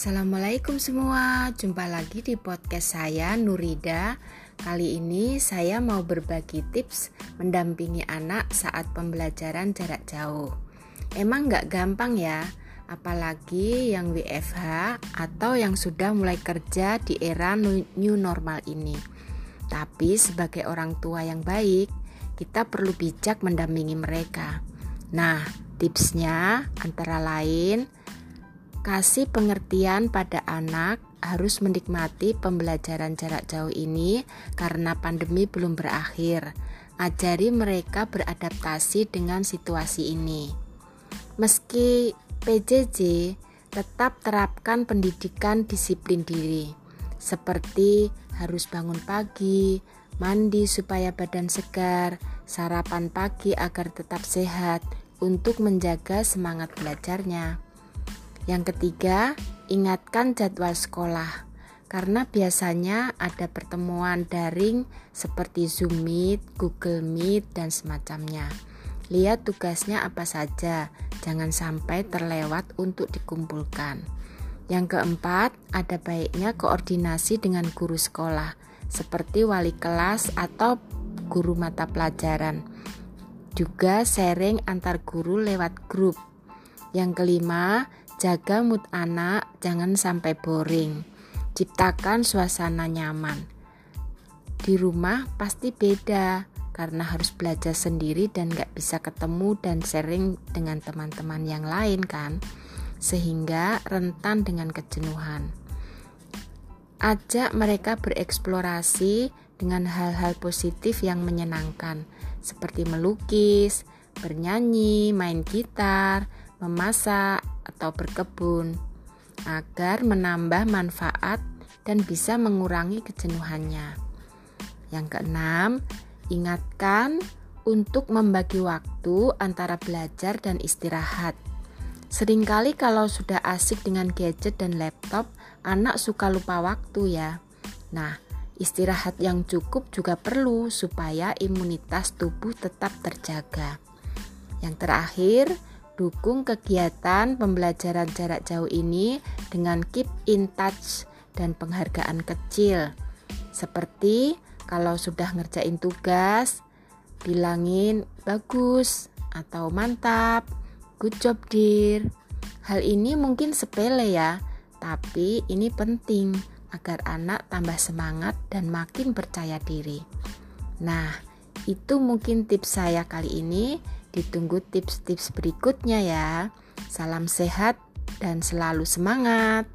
Assalamualaikum semua, jumpa lagi di podcast saya Nurida. Kali ini saya mau berbagi tips mendampingi anak saat pembelajaran jarak jauh. Emang nggak gampang ya, apalagi yang WFH atau yang sudah mulai kerja di era new normal ini. Tapi sebagai orang tua yang baik, kita perlu bijak mendampingi mereka. Nah, tipsnya antara lain Kasih pengertian pada anak harus menikmati pembelajaran jarak jauh ini karena pandemi belum berakhir. Ajari mereka beradaptasi dengan situasi ini. Meski PJJ, tetap terapkan pendidikan disiplin diri, seperti harus bangun pagi, mandi supaya badan segar, sarapan pagi agar tetap sehat untuk menjaga semangat belajarnya. Yang ketiga, ingatkan jadwal sekolah karena biasanya ada pertemuan daring seperti Zoom Meet, Google Meet, dan semacamnya. Lihat tugasnya apa saja, jangan sampai terlewat untuk dikumpulkan. Yang keempat, ada baiknya koordinasi dengan guru sekolah, seperti wali kelas atau guru mata pelajaran. Juga sharing antar guru lewat grup. Yang kelima, Jaga mood anak, jangan sampai boring. Ciptakan suasana nyaman. Di rumah pasti beda karena harus belajar sendiri dan gak bisa ketemu dan sharing dengan teman-teman yang lain kan sehingga rentan dengan kejenuhan. Ajak mereka bereksplorasi dengan hal-hal positif yang menyenangkan seperti melukis, bernyanyi, main gitar, memasak, atau berkebun agar menambah manfaat dan bisa mengurangi kejenuhannya. Yang keenam, ingatkan untuk membagi waktu antara belajar dan istirahat. Seringkali kalau sudah asik dengan gadget dan laptop, anak suka lupa waktu ya. Nah, istirahat yang cukup juga perlu supaya imunitas tubuh tetap terjaga. Yang terakhir, Dukung kegiatan pembelajaran jarak jauh ini dengan keep in touch dan penghargaan kecil. Seperti kalau sudah ngerjain tugas, bilangin bagus atau mantap, good job dear. Hal ini mungkin sepele ya, tapi ini penting agar anak tambah semangat dan makin percaya diri. Nah, itu mungkin tips saya kali ini. Ditunggu tips-tips berikutnya ya. Salam sehat dan selalu semangat.